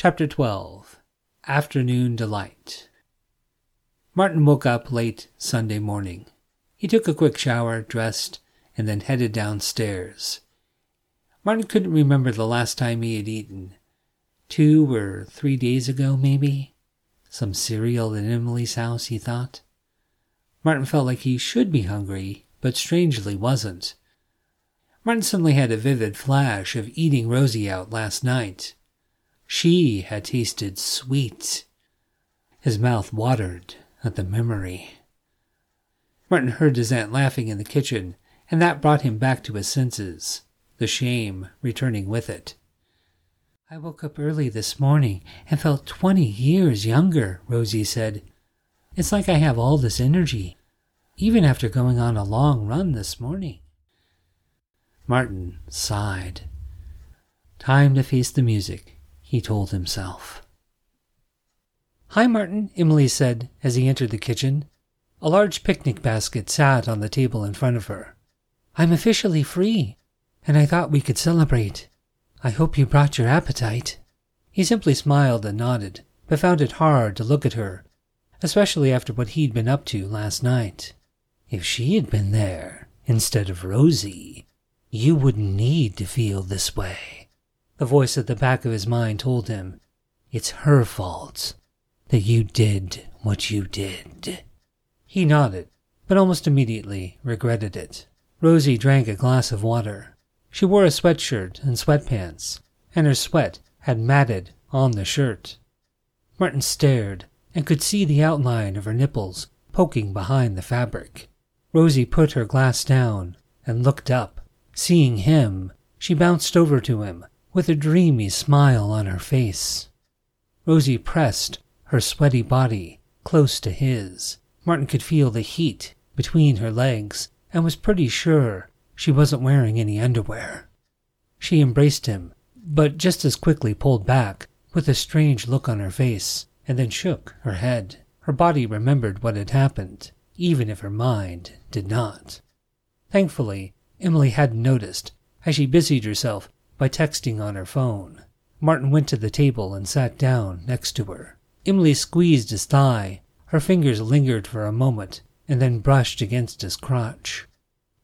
Chapter 12 Afternoon Delight Martin woke up late Sunday morning. He took a quick shower, dressed, and then headed downstairs. Martin couldn't remember the last time he had eaten. Two or three days ago, maybe? Some cereal at Emily's house, he thought. Martin felt like he should be hungry, but strangely wasn't. Martin suddenly had a vivid flash of eating Rosie out last night. She had tasted sweet. His mouth watered at the memory. Martin heard his aunt laughing in the kitchen, and that brought him back to his senses, the shame returning with it. I woke up early this morning and felt twenty years younger, Rosie said. It's like I have all this energy, even after going on a long run this morning. Martin sighed. Time to face the music, he told himself. Hi, Martin, Emily said as he entered the kitchen. A large picnic basket sat on the table in front of her. I'm officially free, and I thought we could celebrate. I hope you brought your appetite. He simply smiled and nodded, but found it hard to look at her, especially after what he'd been up to last night. If she had been there instead of Rosie, you wouldn't need to feel this way. The voice at the back of his mind told him, It's her fault that you did what you did. He nodded, but almost immediately regretted it. Rosie drank a glass of water she wore a sweatshirt and sweatpants, and her sweat had matted on the shirt. Martin stared and could see the outline of her nipples poking behind the fabric. Rosie put her glass down and looked up. Seeing him, she bounced over to him with a dreamy smile on her face. Rosie pressed her sweaty body close to his. Martin could feel the heat between her legs and was pretty sure she wasn't wearing any underwear. She embraced him, but just as quickly pulled back with a strange look on her face and then shook her head. Her body remembered what had happened, even if her mind did not. Thankfully, Emily hadn't noticed as she busied herself by texting on her phone. Martin went to the table and sat down next to her. Emily squeezed his thigh. Her fingers lingered for a moment and then brushed against his crotch.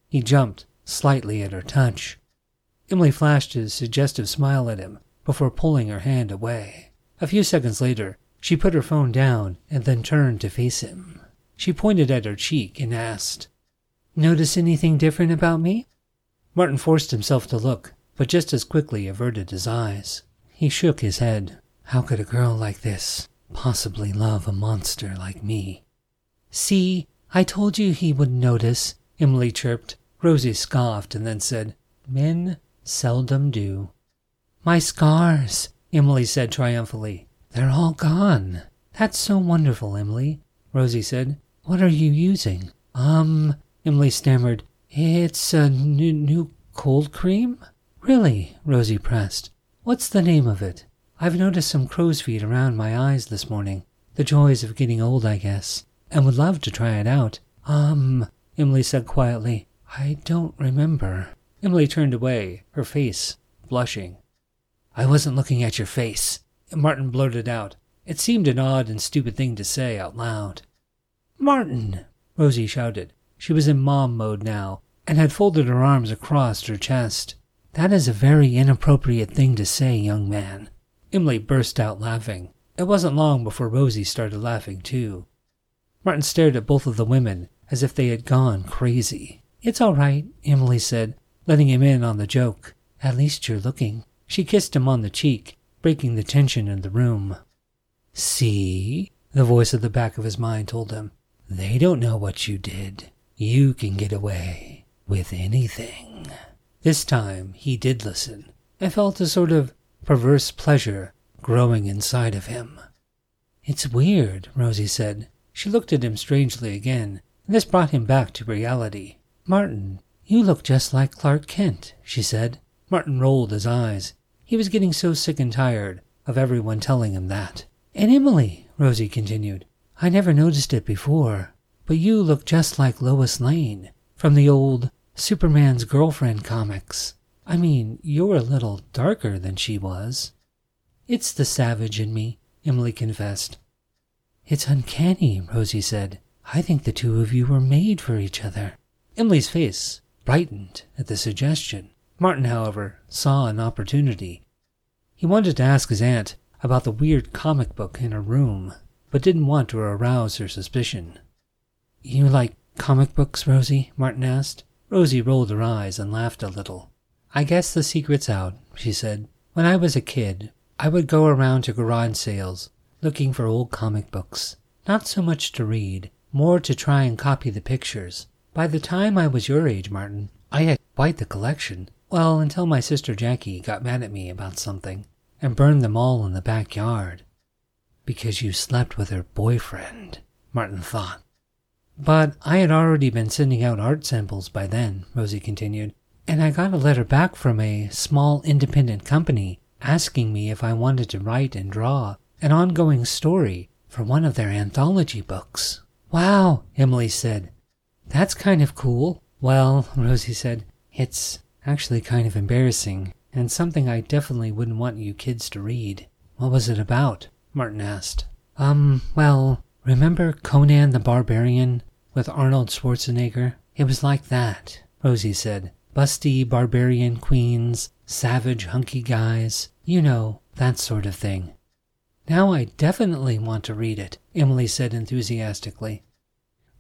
He jumped slightly at her touch. Emily flashed a suggestive smile at him before pulling her hand away. A few seconds later, she put her phone down and then turned to face him. She pointed at her cheek and asked, Notice anything different about me? Martin forced himself to look, but just as quickly averted his eyes. He shook his head. How could a girl like this possibly love a monster like me? See, I told you he would notice, Emily chirped, Rosie scoffed and then said, Men seldom do. My scars, Emily said triumphantly. They're all gone. That's so wonderful, Emily, Rosie said. What are you using? Um, Emily stammered. It's a new, new cold cream? Really? Rosie pressed. What's the name of it? I've noticed some crow's feet around my eyes this morning. The joys of getting old, I guess, and would love to try it out. Um, Emily said quietly. I don't remember. Emily turned away, her face blushing. I wasn't looking at your face, Martin blurted out. It seemed an odd and stupid thing to say out loud. Martin! Rosie shouted. She was in mom mode now and had folded her arms across her chest. That is a very inappropriate thing to say, young man. Emily burst out laughing. It wasn't long before Rosie started laughing too. Martin stared at both of the women as if they had gone crazy. It's all right, Emily said, letting him in on the joke. At least you're looking. She kissed him on the cheek, breaking the tension in the room. See? The voice at the back of his mind told him. They don't know what you did. You can get away with anything. This time he did listen and felt a sort of perverse pleasure growing inside of him. It's weird, Rosie said. She looked at him strangely again, and this brought him back to reality. Martin, you look just like Clark Kent, she said. Martin rolled his eyes. He was getting so sick and tired of everyone telling him that. And Emily, Rosie continued, I never noticed it before, but you look just like Lois Lane from the old Superman's Girlfriend comics. I mean, you're a little darker than she was. It's the savage in me, Emily confessed. It's uncanny, Rosie said. I think the two of you were made for each other. Emily's face brightened at the suggestion. Martin, however, saw an opportunity. He wanted to ask his aunt about the weird comic book in her room, but didn't want to arouse her suspicion. You like comic books, Rosie? Martin asked. Rosie rolled her eyes and laughed a little. I guess the secret's out, she said. When I was a kid, I would go around to garage sales looking for old comic books. Not so much to read, more to try and copy the pictures. By the time I was your age, Martin, I had quite the collection. Well, until my sister Jackie got mad at me about something and burned them all in the backyard. Because you slept with her boyfriend, Martin thought. But I had already been sending out art samples by then, Rosie continued, and I got a letter back from a small independent company asking me if I wanted to write and draw an ongoing story for one of their anthology books. Wow, Emily said. That's kind of cool. Well, Rosie said, it's actually kind of embarrassing and something I definitely wouldn't want you kids to read. What was it about? Martin asked. Um, well, remember Conan the Barbarian with Arnold Schwarzenegger? It was like that, Rosie said. Busty barbarian queens, savage hunky guys, you know, that sort of thing. Now I definitely want to read it, Emily said enthusiastically.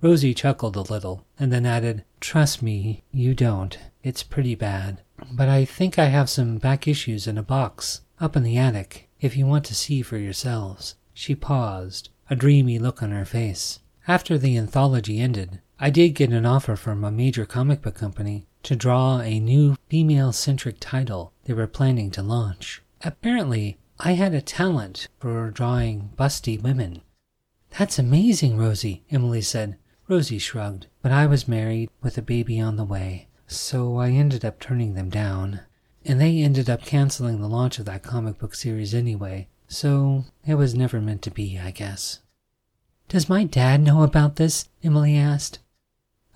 Rosie chuckled a little and then added, Trust me, you don't. It's pretty bad. But I think I have some back issues in a box up in the attic if you want to see for yourselves. She paused, a dreamy look on her face. After the anthology ended, I did get an offer from a major comic book company to draw a new female centric title they were planning to launch. Apparently, I had a talent for drawing busty women. That's amazing, Rosie, Emily said. Rosie shrugged, but I was married with a baby on the way, so I ended up turning them down. And they ended up canceling the launch of that comic book series anyway, so it was never meant to be, I guess. Does my dad know about this? Emily asked.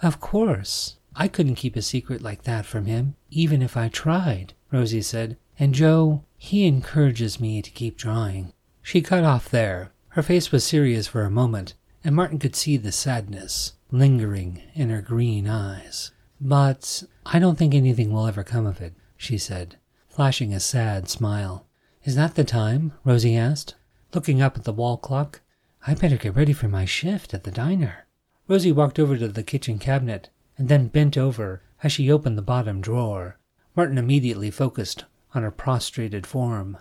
Of course. I couldn't keep a secret like that from him, even if I tried, Rosie said. And Joe, he encourages me to keep drawing. She cut off there. Her face was serious for a moment, and Martin could see the sadness lingering in her green eyes. But I don't think anything will ever come of it, she said, flashing a sad smile. Is that the time? Rosie asked, looking up at the wall clock. I better get ready for my shift at the diner. Rosie walked over to the kitchen cabinet and then bent over as she opened the bottom drawer. Martin immediately focused on her prostrated form.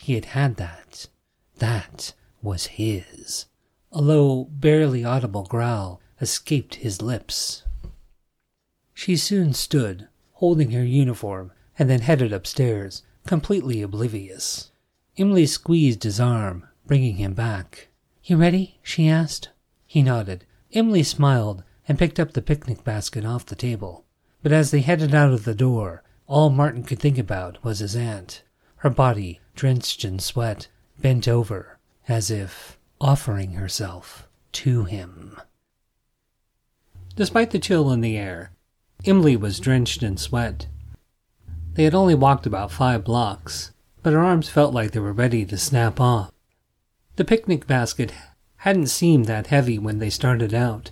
He had had that. That was his. A low, barely audible growl escaped his lips. She soon stood, holding her uniform, and then headed upstairs, completely oblivious. Emily squeezed his arm, bringing him back. You ready? she asked. He nodded. Emily smiled and picked up the picnic basket off the table. But as they headed out of the door, all Martin could think about was his aunt, her body drenched in sweat, bent over, as if offering herself to him. Despite the chill in the air, Emily was drenched in sweat. They had only walked about five blocks, but her arms felt like they were ready to snap off. The picnic basket hadn't seemed that heavy when they started out,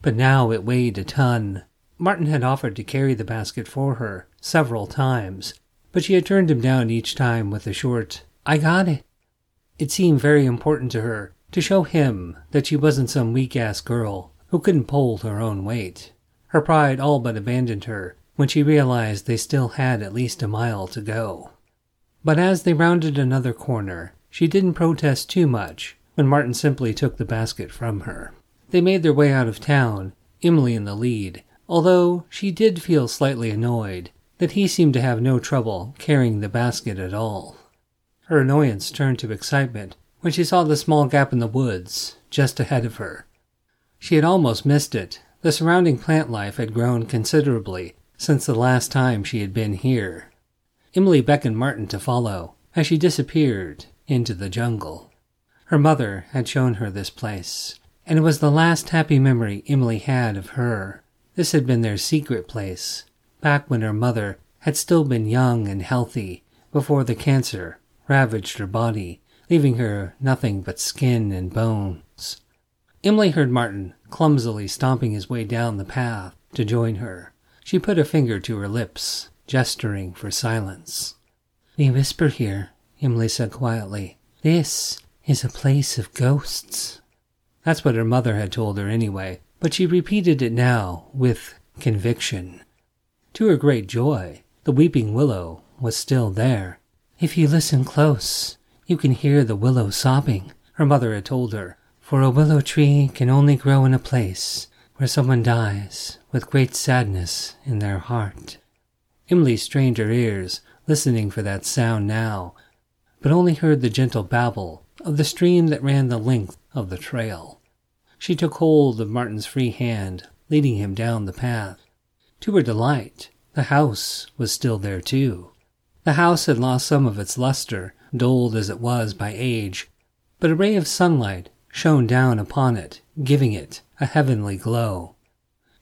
but now it weighed a ton. Martin had offered to carry the basket for her several times, but she had turned him down each time with a short, I got it. It seemed very important to her to show him that she wasn't some weak ass girl who couldn't hold her own weight. Her pride all but abandoned her when she realized they still had at least a mile to go. But as they rounded another corner, she didn't protest too much when Martin simply took the basket from her. They made their way out of town, Emily in the lead, although she did feel slightly annoyed that he seemed to have no trouble carrying the basket at all. Her annoyance turned to excitement when she saw the small gap in the woods just ahead of her. She had almost missed it. The surrounding plant life had grown considerably since the last time she had been here. Emily beckoned Martin to follow as she disappeared into the jungle. Her mother had shown her this place, and it was the last happy memory Emily had of her. This had been their secret place, back when her mother had still been young and healthy before the cancer ravaged her body, leaving her nothing but skin and bones. Emily heard Martin clumsily stomping his way down the path to join her. She put a finger to her lips, gesturing for silence. We whisper here, Emily said quietly. This is a place of ghosts. That's what her mother had told her anyway, but she repeated it now with conviction. To her great joy, the weeping willow was still there. If you listen close, you can hear the willow sobbing, her mother had told her, for a willow tree can only grow in a place where someone dies with great sadness in their heart. Emily strained her ears, listening for that sound now, but only heard the gentle babble of the stream that ran the length of the trail. She took hold of Martin's free hand, leading him down the path. To her delight, the house was still there too. The house had lost some of its luster, dulled as it was by age, but a ray of sunlight shone down upon it, giving it a heavenly glow.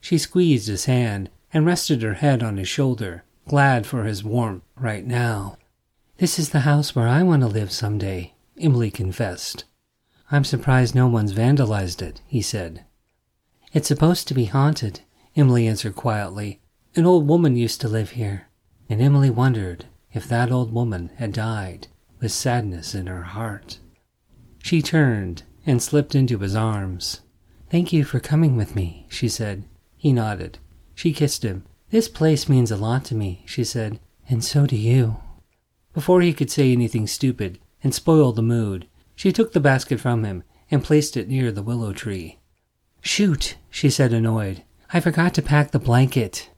She squeezed his hand and rested her head on his shoulder, glad for his warmth right now. This is the house where I want to live some day, Emily confessed. I'm surprised no one's vandalized it, he said. It's supposed to be haunted, Emily answered quietly. An old woman used to live here, and Emily wondered if that old woman had died with sadness in her heart. She turned and slipped into his arms. Thank you for coming with me, she said. He nodded. She kissed him. This place means a lot to me, she said, and so do you. Before he could say anything stupid and spoil the mood, she took the basket from him and placed it near the willow tree. Shoot, she said, annoyed. I forgot to pack the blanket.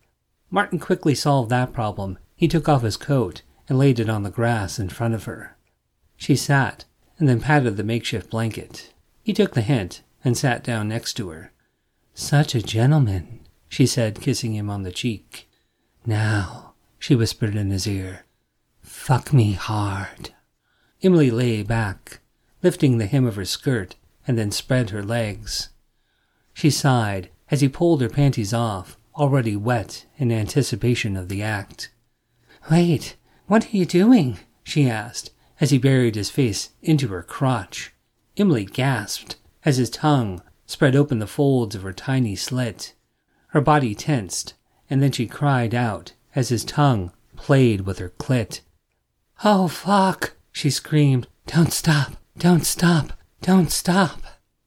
Martin quickly solved that problem. He took off his coat and laid it on the grass in front of her. She sat and then patted the makeshift blanket. He took the hint and sat down next to her. Such a gentleman, she said, kissing him on the cheek. Now, she whispered in his ear, fuck me hard. Emily lay back, lifting the hem of her skirt, and then spread her legs. She sighed as he pulled her panties off, already wet in anticipation of the act. Wait, what are you doing? she asked, as he buried his face into her crotch. Emily gasped as his tongue spread open the folds of her tiny slit. Her body tensed, and then she cried out as his tongue played with her clit. Oh, fuck, she screamed. Don't stop, don't stop, don't stop.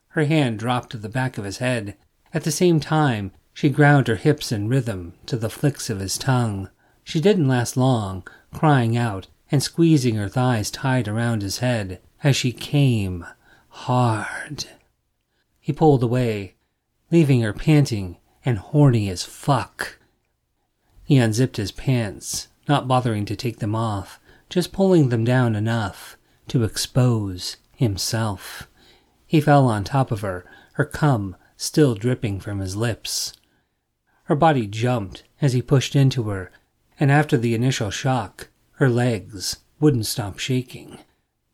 Her hand dropped to the back of his head. At the same time, she ground her hips in rhythm to the flicks of his tongue. She didn't last long, crying out and squeezing her thighs tight around his head as she came hard. He pulled away, leaving her panting and horny as fuck. He unzipped his pants, not bothering to take them off, just pulling them down enough to expose himself. He fell on top of her, her cum still dripping from his lips. Her body jumped as he pushed into her, and after the initial shock, her legs wouldn't stop shaking.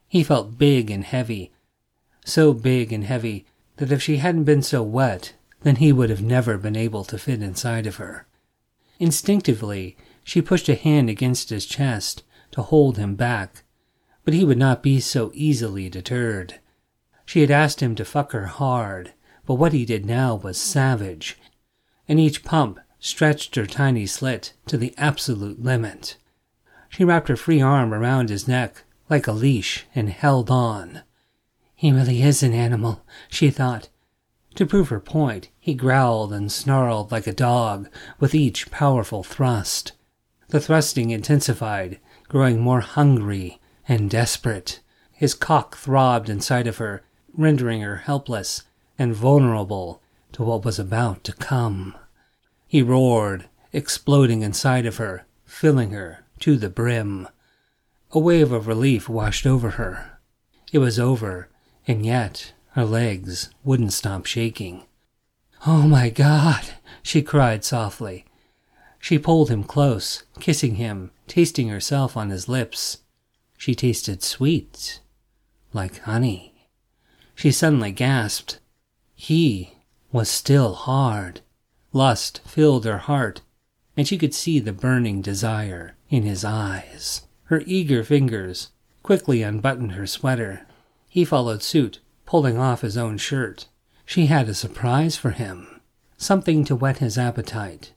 He felt big and heavy, so big and heavy that if she hadn't been so wet, then he would have never been able to fit inside of her. Instinctively, she pushed a hand against his chest to hold him back, but he would not be so easily deterred. She had asked him to fuck her hard, but what he did now was savage, and each pump stretched her tiny slit to the absolute limit. She wrapped her free arm around his neck like a leash and held on. He really is an animal, she thought. To prove her point, he growled and snarled like a dog with each powerful thrust. The thrusting intensified, growing more hungry and desperate. His cock throbbed inside of her, rendering her helpless and vulnerable to what was about to come. He roared, exploding inside of her, filling her to the brim. A wave of relief washed over her. It was over, and yet her legs wouldn't stop shaking. Oh my God, she cried softly. She pulled him close, kissing him, tasting herself on his lips. She tasted sweet, like honey. She suddenly gasped. He was still hard. Lust filled her heart, and she could see the burning desire in his eyes. Her eager fingers quickly unbuttoned her sweater. He followed suit, pulling off his own shirt. She had a surprise for him, something to whet his appetite.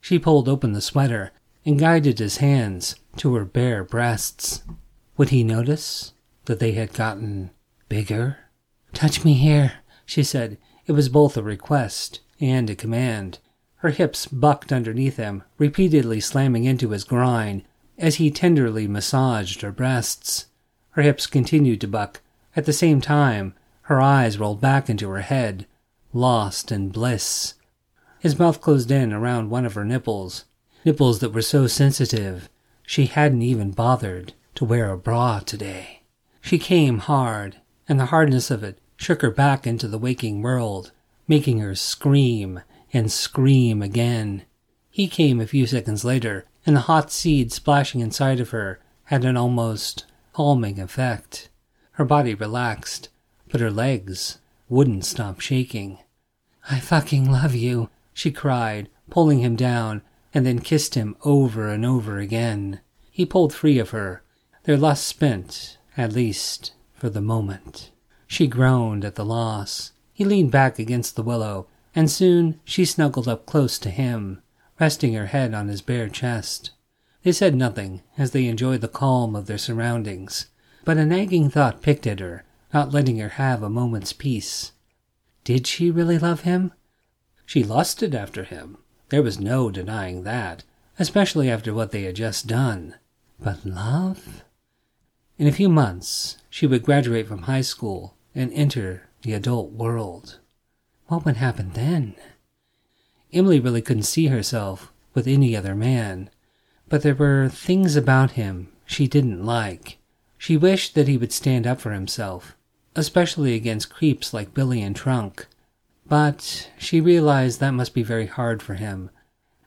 She pulled open the sweater and guided his hands to her bare breasts. Would he notice that they had gotten bigger? Touch me here, she said. It was both a request and a command. Her hips bucked underneath him, repeatedly slamming into his groin as he tenderly massaged her breasts. Her hips continued to buck. At the same time, her eyes rolled back into her head, lost in bliss. His mouth closed in around one of her nipples, nipples that were so sensitive she hadn't even bothered to wear a bra today. She came hard, and the hardness of it shook her back into the waking world, making her scream and scream again. He came a few seconds later, and the hot seed splashing inside of her had an almost calming effect. Her body relaxed, but her legs wouldn't stop shaking. I fucking love you, she cried, pulling him down, and then kissed him over and over again. He pulled free of her, their lust spent, at least for the moment. She groaned at the loss. He leaned back against the willow, and soon she snuggled up close to him, resting her head on his bare chest. They said nothing as they enjoyed the calm of their surroundings, but a nagging thought picked at her, not letting her have a moment's peace. Did she really love him? She lusted after him. There was no denying that, especially after what they had just done. But love? In a few months, she would graduate from high school and enter the adult world. What would happen then? Emily really couldn't see herself with any other man, but there were things about him she didn't like. She wished that he would stand up for himself, especially against creeps like Billy and Trunk. But she realized that must be very hard for him,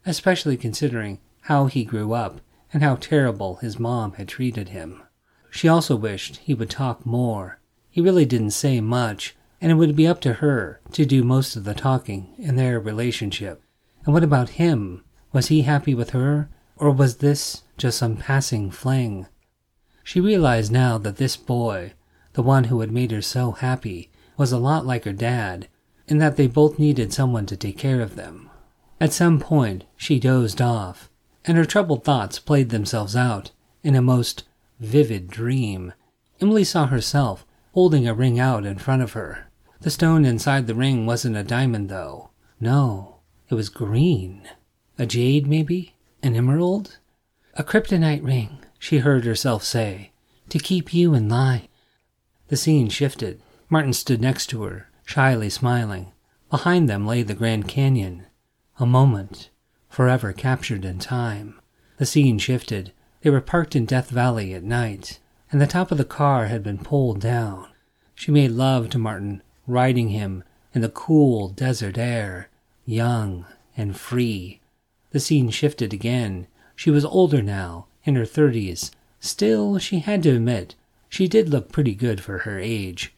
especially considering how he grew up and how terrible his mom had treated him. She also wished he would talk more. He really didn't say much, and it would be up to her to do most of the talking in their relationship. And what about him? Was he happy with her, or was this just some passing fling? She realized now that this boy, the one who had made her so happy, was a lot like her dad, in that they both needed someone to take care of them. At some point, she dozed off, and her troubled thoughts played themselves out in a most vivid dream. Emily saw herself holding a ring out in front of her. The stone inside the ring wasn't a diamond, though. No, it was green. A jade, maybe? An emerald? A kryptonite ring, she heard herself say, to keep you in line. The scene shifted. Martin stood next to her, shyly smiling. Behind them lay the Grand Canyon. A moment, forever captured in time. The scene shifted. They were parked in Death Valley at night, and the top of the car had been pulled down. She made love to Martin, riding him in the cool desert air, young and free. The scene shifted again. She was older now, in her thirties. Still, she had to admit, she did look pretty good for her age.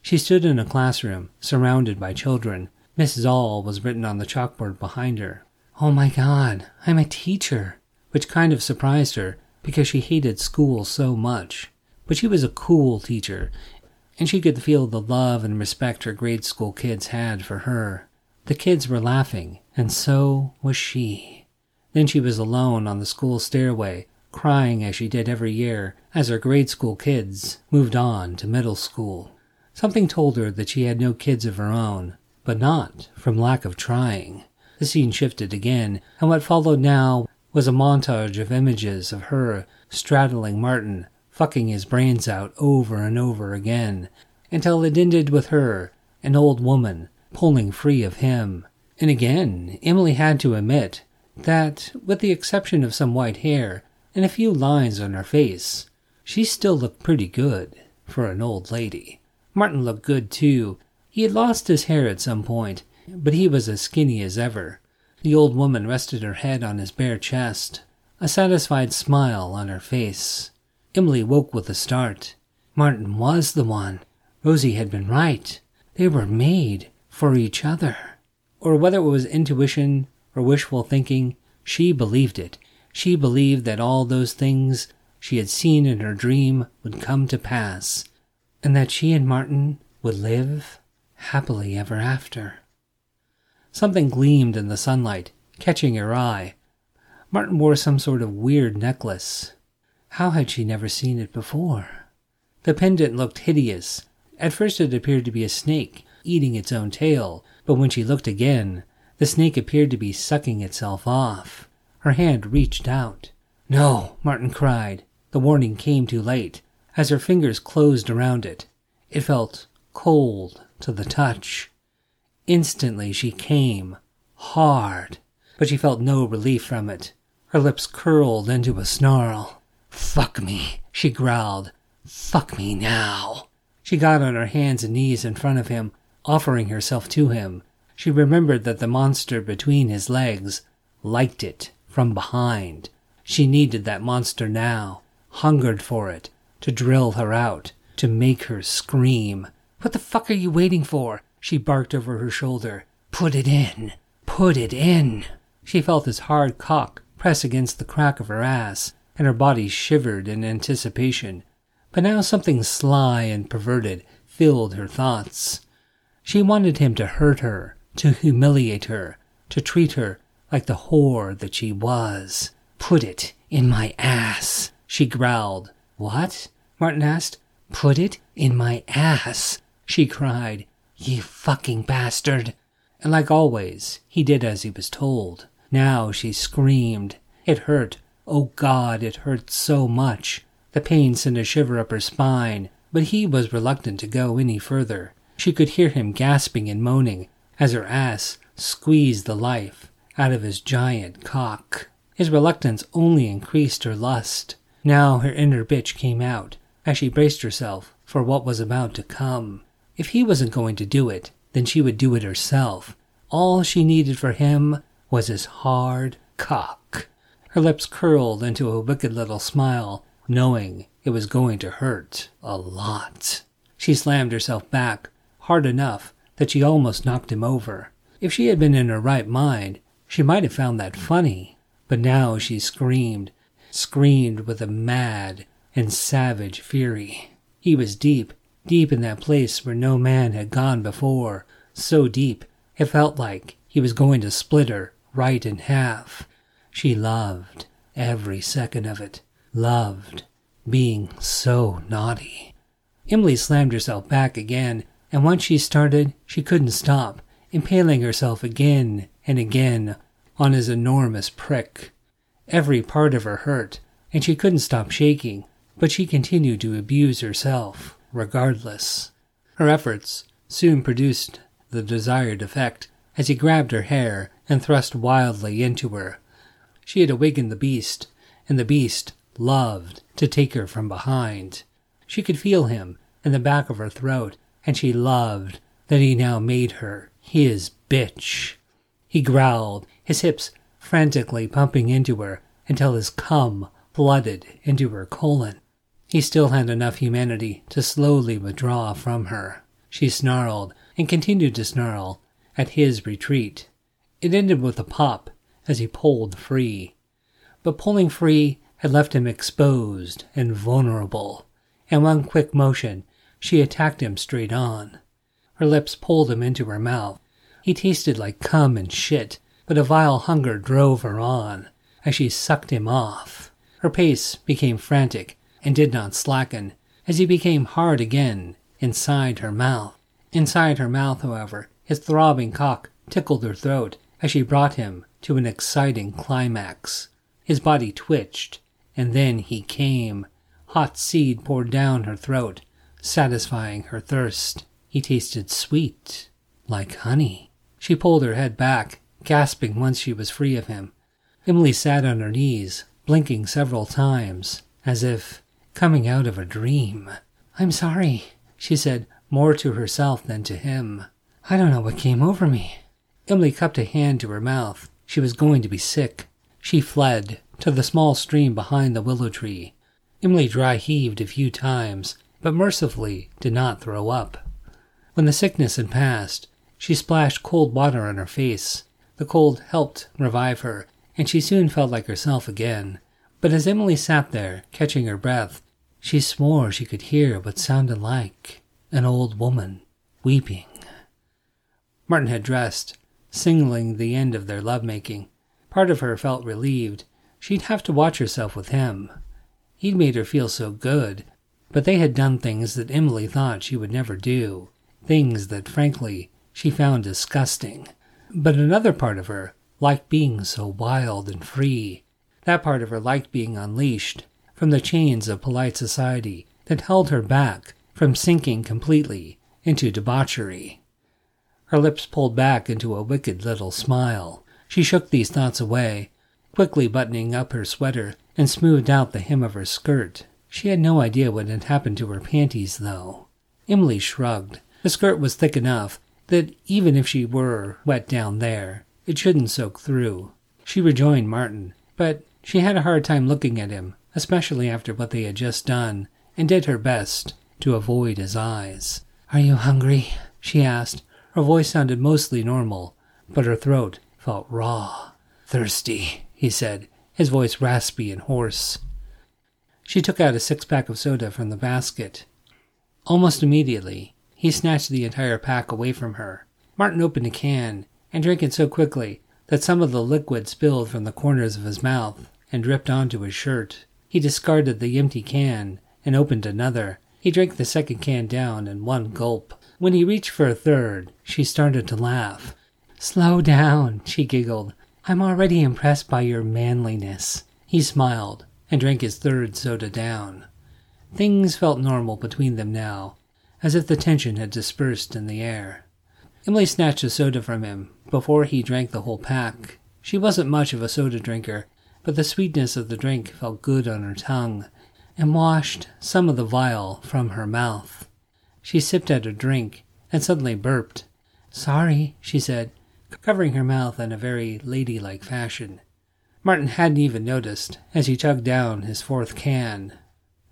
She stood in a classroom, surrounded by children. Miss Zoll was written on the chalkboard behind her. Oh my god, I'm a teacher! Which kind of surprised her, because she hated school so much. But she was a cool teacher, and she could feel the love and respect her grade school kids had for her. The kids were laughing, and so was she. Then she was alone on the school stairway, crying as she did every year as her grade school kids moved on to middle school. Something told her that she had no kids of her own, but not from lack of trying. The scene shifted again, and what followed now was a montage of images of her straddling Martin, fucking his brains out over and over again, until it ended with her, an old woman, pulling free of him. And again, Emily had to admit that, with the exception of some white hair and a few lines on her face, she still looked pretty good for an old lady. Martin looked good too. He had lost his hair at some point, but he was as skinny as ever. The old woman rested her head on his bare chest, a satisfied smile on her face. Emily woke with a start. Martin was the one. Rosie had been right. They were made for each other. Or whether it was intuition or wishful thinking, she believed it. She believed that all those things she had seen in her dream would come to pass, and that she and Martin would live happily ever after. Something gleamed in the sunlight, catching her eye. Martin wore some sort of weird necklace. How had she never seen it before? The pendant looked hideous. At first it appeared to be a snake, eating its own tail, but when she looked again, the snake appeared to be sucking itself off. Her hand reached out. No, Martin cried. The warning came too late. As her fingers closed around it, it felt cold to the touch. Instantly she came, hard, but she felt no relief from it. Her lips curled into a snarl. Fuck me, she growled. Fuck me now. She got on her hands and knees in front of him, offering herself to him. She remembered that the monster between his legs liked it from behind. She needed that monster now hungered for it, to drill her out, to make her scream. What the fuck are you waiting for? She barked over her shoulder. Put it in. Put it in. She felt his hard cock press against the crack of her ass, and her body shivered in anticipation. But now something sly and perverted filled her thoughts. She wanted him to hurt her, to humiliate her, to treat her like the whore that she was. Put it in my ass she growled. What? Martin asked. Put it in my ass, she cried. You fucking bastard. And like always, he did as he was told. Now she screamed. It hurt. Oh God, it hurt so much. The pain sent a shiver up her spine, but he was reluctant to go any further. She could hear him gasping and moaning as her ass squeezed the life out of his giant cock. His reluctance only increased her lust. Now her inner bitch came out as she braced herself for what was about to come. If he wasn't going to do it, then she would do it herself. All she needed for him was his hard cock. Her lips curled into a wicked little smile, knowing it was going to hurt a lot. She slammed herself back hard enough that she almost knocked him over. If she had been in her right mind, she might have found that funny. But now she screamed screamed with a mad and savage fury. He was deep, deep in that place where no man had gone before, so deep it felt like he was going to split her right in half. She loved every second of it, loved being so naughty. Emily slammed herself back again, and once she started, she couldn't stop, impaling herself again and again on his enormous prick. Every part of her hurt, and she couldn't stop shaking, but she continued to abuse herself, regardless. Her efforts soon produced the desired effect as he grabbed her hair and thrust wildly into her. She had awakened the beast, and the beast loved to take her from behind. She could feel him in the back of her throat, and she loved that he now made her his bitch. He growled, his hips frantically pumping into her until his cum flooded into her colon. He still had enough humanity to slowly withdraw from her. She snarled and continued to snarl at his retreat. It ended with a pop as he pulled free. But pulling free had left him exposed and vulnerable. In one quick motion, she attacked him straight on. Her lips pulled him into her mouth. He tasted like cum and shit, but a vile hunger drove her on as she sucked him off. Her pace became frantic and did not slacken as he became hard again inside her mouth. Inside her mouth, however, his throbbing cock tickled her throat as she brought him to an exciting climax. His body twitched, and then he came. Hot seed poured down her throat, satisfying her thirst. He tasted sweet, like honey. She pulled her head back gasping once she was free of him. Emily sat on her knees, blinking several times, as if coming out of a dream. I'm sorry, she said, more to herself than to him. I don't know what came over me. Emily cupped a hand to her mouth. She was going to be sick. She fled to the small stream behind the willow tree. Emily dry heaved a few times, but mercifully did not throw up. When the sickness had passed, she splashed cold water on her face the cold helped revive her, and she soon felt like herself again. But as Emily sat there, catching her breath, she swore she could hear what sounded like an old woman weeping. Martin had dressed, signaling the end of their lovemaking. Part of her felt relieved. She'd have to watch herself with him. He'd made her feel so good, but they had done things that Emily thought she would never do, things that, frankly, she found disgusting. But another part of her liked being so wild and free. That part of her liked being unleashed from the chains of polite society that held her back from sinking completely into debauchery. Her lips pulled back into a wicked little smile. She shook these thoughts away, quickly buttoning up her sweater and smoothed out the hem of her skirt. She had no idea what had happened to her panties, though. Emily shrugged. The skirt was thick enough that even if she were wet down there, it shouldn't soak through. She rejoined Martin, but she had a hard time looking at him, especially after what they had just done, and did her best to avoid his eyes. Are you hungry? she asked. Her voice sounded mostly normal, but her throat felt raw. Thirsty, he said, his voice raspy and hoarse. She took out a six pack of soda from the basket. Almost immediately, he snatched the entire pack away from her. Martin opened a can and drank it so quickly that some of the liquid spilled from the corners of his mouth and dripped onto his shirt. He discarded the empty can and opened another. He drank the second can down in one gulp. When he reached for a third, she started to laugh. Slow down, she giggled. I'm already impressed by your manliness. He smiled and drank his third soda down. Things felt normal between them now, as if the tension had dispersed in the air. Emily snatched a soda from him before he drank the whole pack. She wasn't much of a soda drinker, but the sweetness of the drink felt good on her tongue and washed some of the vial from her mouth. She sipped at her drink and suddenly burped. Sorry, she said, covering her mouth in a very ladylike fashion. Martin hadn't even noticed as he chugged down his fourth can.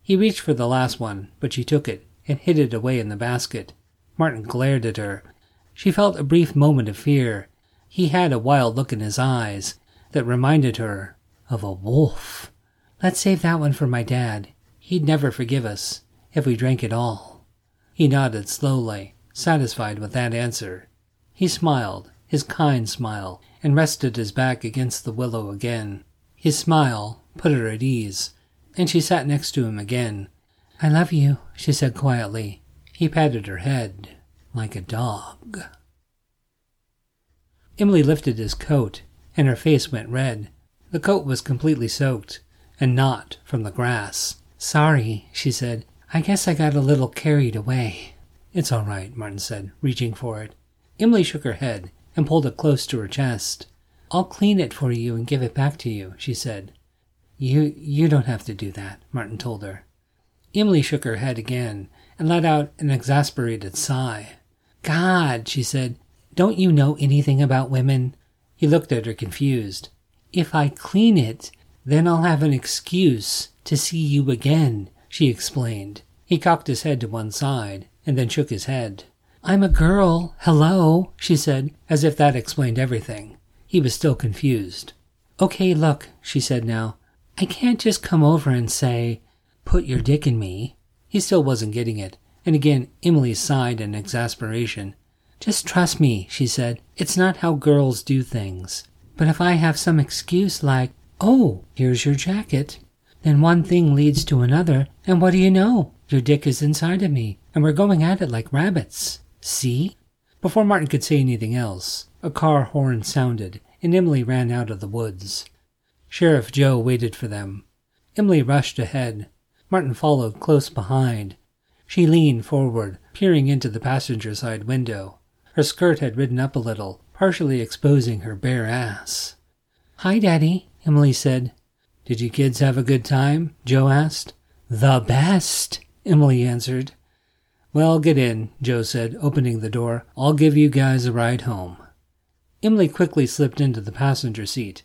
He reached for the last one, but she took it and hid it away in the basket. Martin glared at her. She felt a brief moment of fear. He had a wild look in his eyes that reminded her of a wolf. Let's save that one for my dad. He'd never forgive us if we drank it all. He nodded slowly, satisfied with that answer. He smiled, his kind smile, and rested his back against the willow again. His smile put her at ease, and she sat next to him again, I love you, she said quietly. He patted her head like a dog. Emily lifted his coat, and her face went red. The coat was completely soaked, and not from the grass. Sorry, she said. I guess I got a little carried away. It's all right, Martin said, reaching for it. Emily shook her head and pulled it close to her chest. I'll clean it for you and give it back to you, she said. You you don't have to do that, Martin told her. Emily shook her head again and let out an exasperated sigh. God, she said, don't you know anything about women? He looked at her confused. If I clean it, then I'll have an excuse to see you again, she explained. He cocked his head to one side and then shook his head. I'm a girl, hello, she said, as if that explained everything. He was still confused. Okay, look, she said now. I can't just come over and say, put your dick in me. He still wasn't getting it, and again Emily sighed in exasperation. Just trust me, she said. It's not how girls do things. But if I have some excuse like, oh, here's your jacket, then one thing leads to another, and what do you know? Your dick is inside of me, and we're going at it like rabbits. See? Before Martin could say anything else, a car horn sounded, and Emily ran out of the woods. Sheriff Joe waited for them. Emily rushed ahead, Martin followed close behind. She leaned forward, peering into the passenger side window. Her skirt had ridden up a little, partially exposing her bare ass. Hi, Daddy, Emily said. Did you kids have a good time? Joe asked. The best, Emily answered. Well, get in, Joe said, opening the door. I'll give you guys a ride home. Emily quickly slipped into the passenger seat.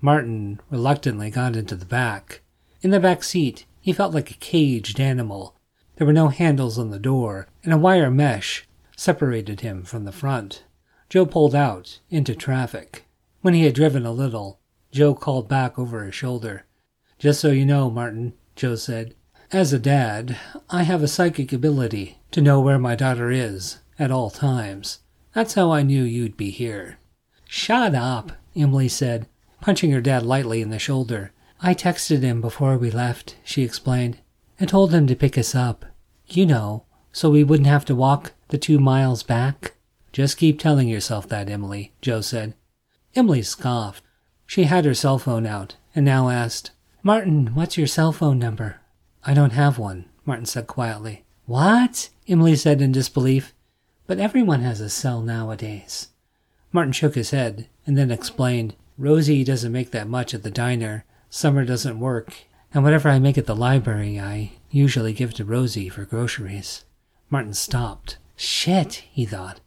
Martin reluctantly got into the back. In the back seat, he felt like a caged animal. There were no handles on the door, and a wire mesh separated him from the front. Joe pulled out into traffic. When he had driven a little, Joe called back over his shoulder. Just so you know, Martin, Joe said, as a dad, I have a psychic ability to know where my daughter is at all times. That's how I knew you'd be here. Shut up, Emily said, punching her dad lightly in the shoulder. I texted him before we left, she explained, and told him to pick us up. You know, so we wouldn't have to walk the two miles back. Just keep telling yourself that, Emily, Joe said. Emily scoffed. She had her cell phone out and now asked, Martin, what's your cell phone number? I don't have one, Martin said quietly. What? Emily said in disbelief. But everyone has a cell nowadays. Martin shook his head and then explained, Rosie doesn't make that much at the diner. Summer doesn't work, and whatever I make at the library, I usually give to Rosie for groceries. Martin stopped. Shit, he thought.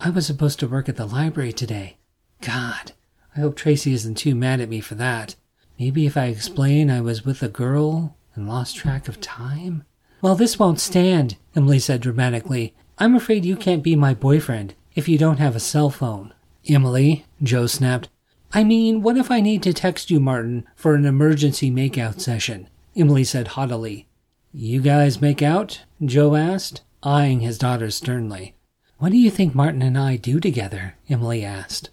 I was supposed to work at the library today. God, I hope Tracy isn't too mad at me for that. Maybe if I explain I was with a girl and lost track of time? Well, this won't stand, Emily said dramatically. I'm afraid you can't be my boyfriend if you don't have a cell phone. Emily, Joe snapped. I mean, what if I need to text you, Martin, for an emergency makeout session? Emily said haughtily. You guys make out? Joe asked, eyeing his daughter sternly. What do you think Martin and I do together? Emily asked.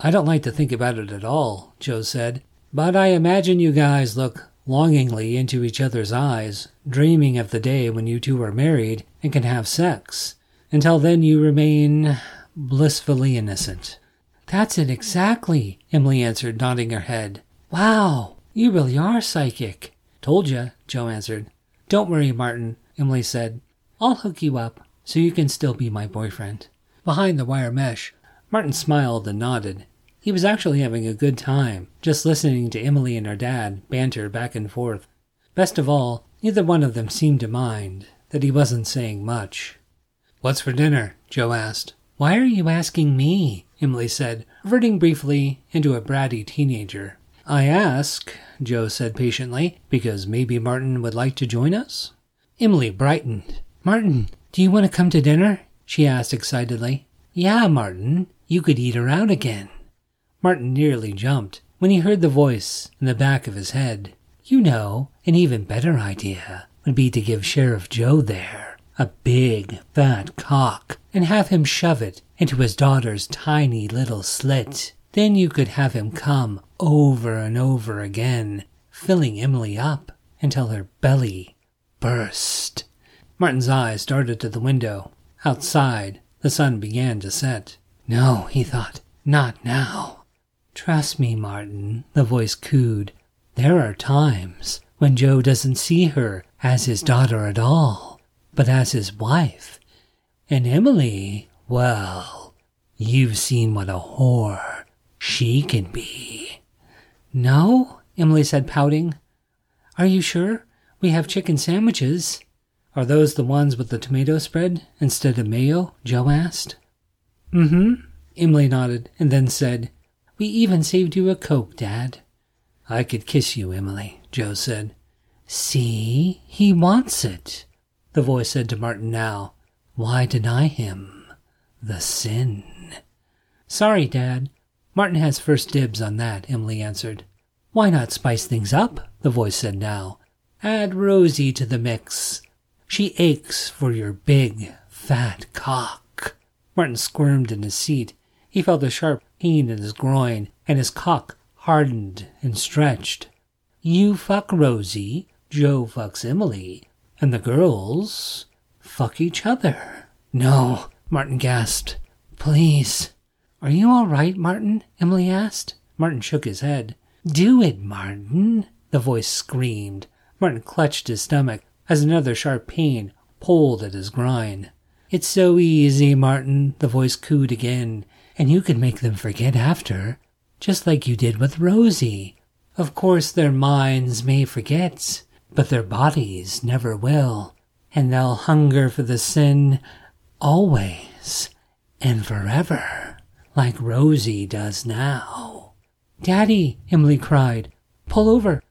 I don't like to think about it at all, Joe said, but I imagine you guys look longingly into each other's eyes, dreaming of the day when you two are married and can have sex. Until then, you remain blissfully innocent. That's it exactly, Emily answered, nodding her head. Wow, you really are psychic. Told you, Joe answered. Don't worry, Martin, Emily said. I'll hook you up so you can still be my boyfriend. Behind the wire mesh, Martin smiled and nodded. He was actually having a good time, just listening to Emily and her dad banter back and forth. Best of all, neither one of them seemed to mind that he wasn't saying much. What's for dinner? Joe asked. Why are you asking me? Emily said, reverting briefly into a bratty teenager. I ask, Joe said patiently, because maybe Martin would like to join us? Emily brightened. Martin, do you want to come to dinner? she asked excitedly. Yeah, Martin, you could eat her out again. Martin nearly jumped when he heard the voice in the back of his head. You know, an even better idea would be to give Sheriff Joe there a big, fat cock and have him shove it into his daughter's tiny little slit. Then you could have him come over and over again, filling Emily up until her belly burst. Martin's eyes darted to the window. Outside, the sun began to set. No, he thought, not now. Trust me, Martin, the voice cooed. There are times when Joe doesn't see her as his daughter at all, but as his wife. And Emily, well, you've seen what a whore she can be. No, Emily said, pouting. Are you sure? We have chicken sandwiches. Are those the ones with the tomato spread instead of mayo? Joe asked. Mm hmm. Emily nodded and then said, we even saved you a Coke, Dad. I could kiss you, Emily, Joe said. See, he wants it, the voice said to Martin now. Why deny him the sin? Sorry, Dad. Martin has first dibs on that, Emily answered. Why not spice things up? the voice said now. Add Rosie to the mix. She aches for your big, fat cock. Martin squirmed in his seat. He felt a sharp pain in his groin, and his cock hardened and stretched. You fuck Rosie, Joe fucks Emily, and the girls fuck each other. No, Martin gasped. Please. Are you all right, Martin? Emily asked. Martin shook his head. Do it, Martin, the voice screamed. Martin clutched his stomach as another sharp pain pulled at his groin. It's so easy, Martin, the voice cooed again and you can make them forget after, just like you did with Rosie. Of course, their minds may forget, but their bodies never will, and they'll hunger for the sin always and forever, like Rosie does now. Daddy, Emily cried, pull over.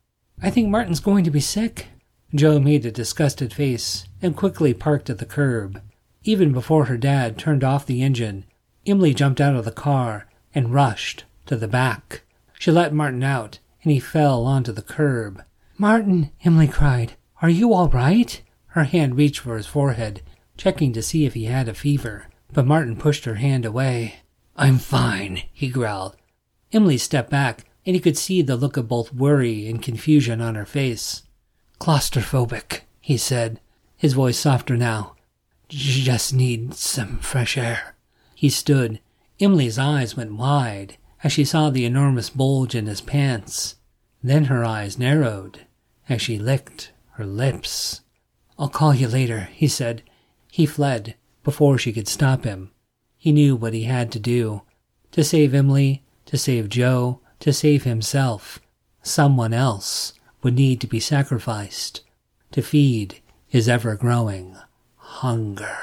I think Martin's going to be sick. Joe made a disgusted face and quickly parked at the curb. Even before her dad turned off the engine, Emily jumped out of the car and rushed to the back. She let Martin out, and he fell onto the curb. Martin, Emily cried. Are you all right? Her hand reached for his forehead, checking to see if he had a fever, but Martin pushed her hand away. I'm fine, he growled. Emily stepped back, and he could see the look of both worry and confusion on her face. Claustrophobic, he said, his voice softer now. Just need some fresh air. He stood. Emily's eyes went wide as she saw the enormous bulge in his pants. Then her eyes narrowed as she licked her lips. I'll call you later, he said. He fled before she could stop him. He knew what he had to do. To save Emily, to save Joe, to save himself. Someone else would need to be sacrificed to feed his ever growing hunger.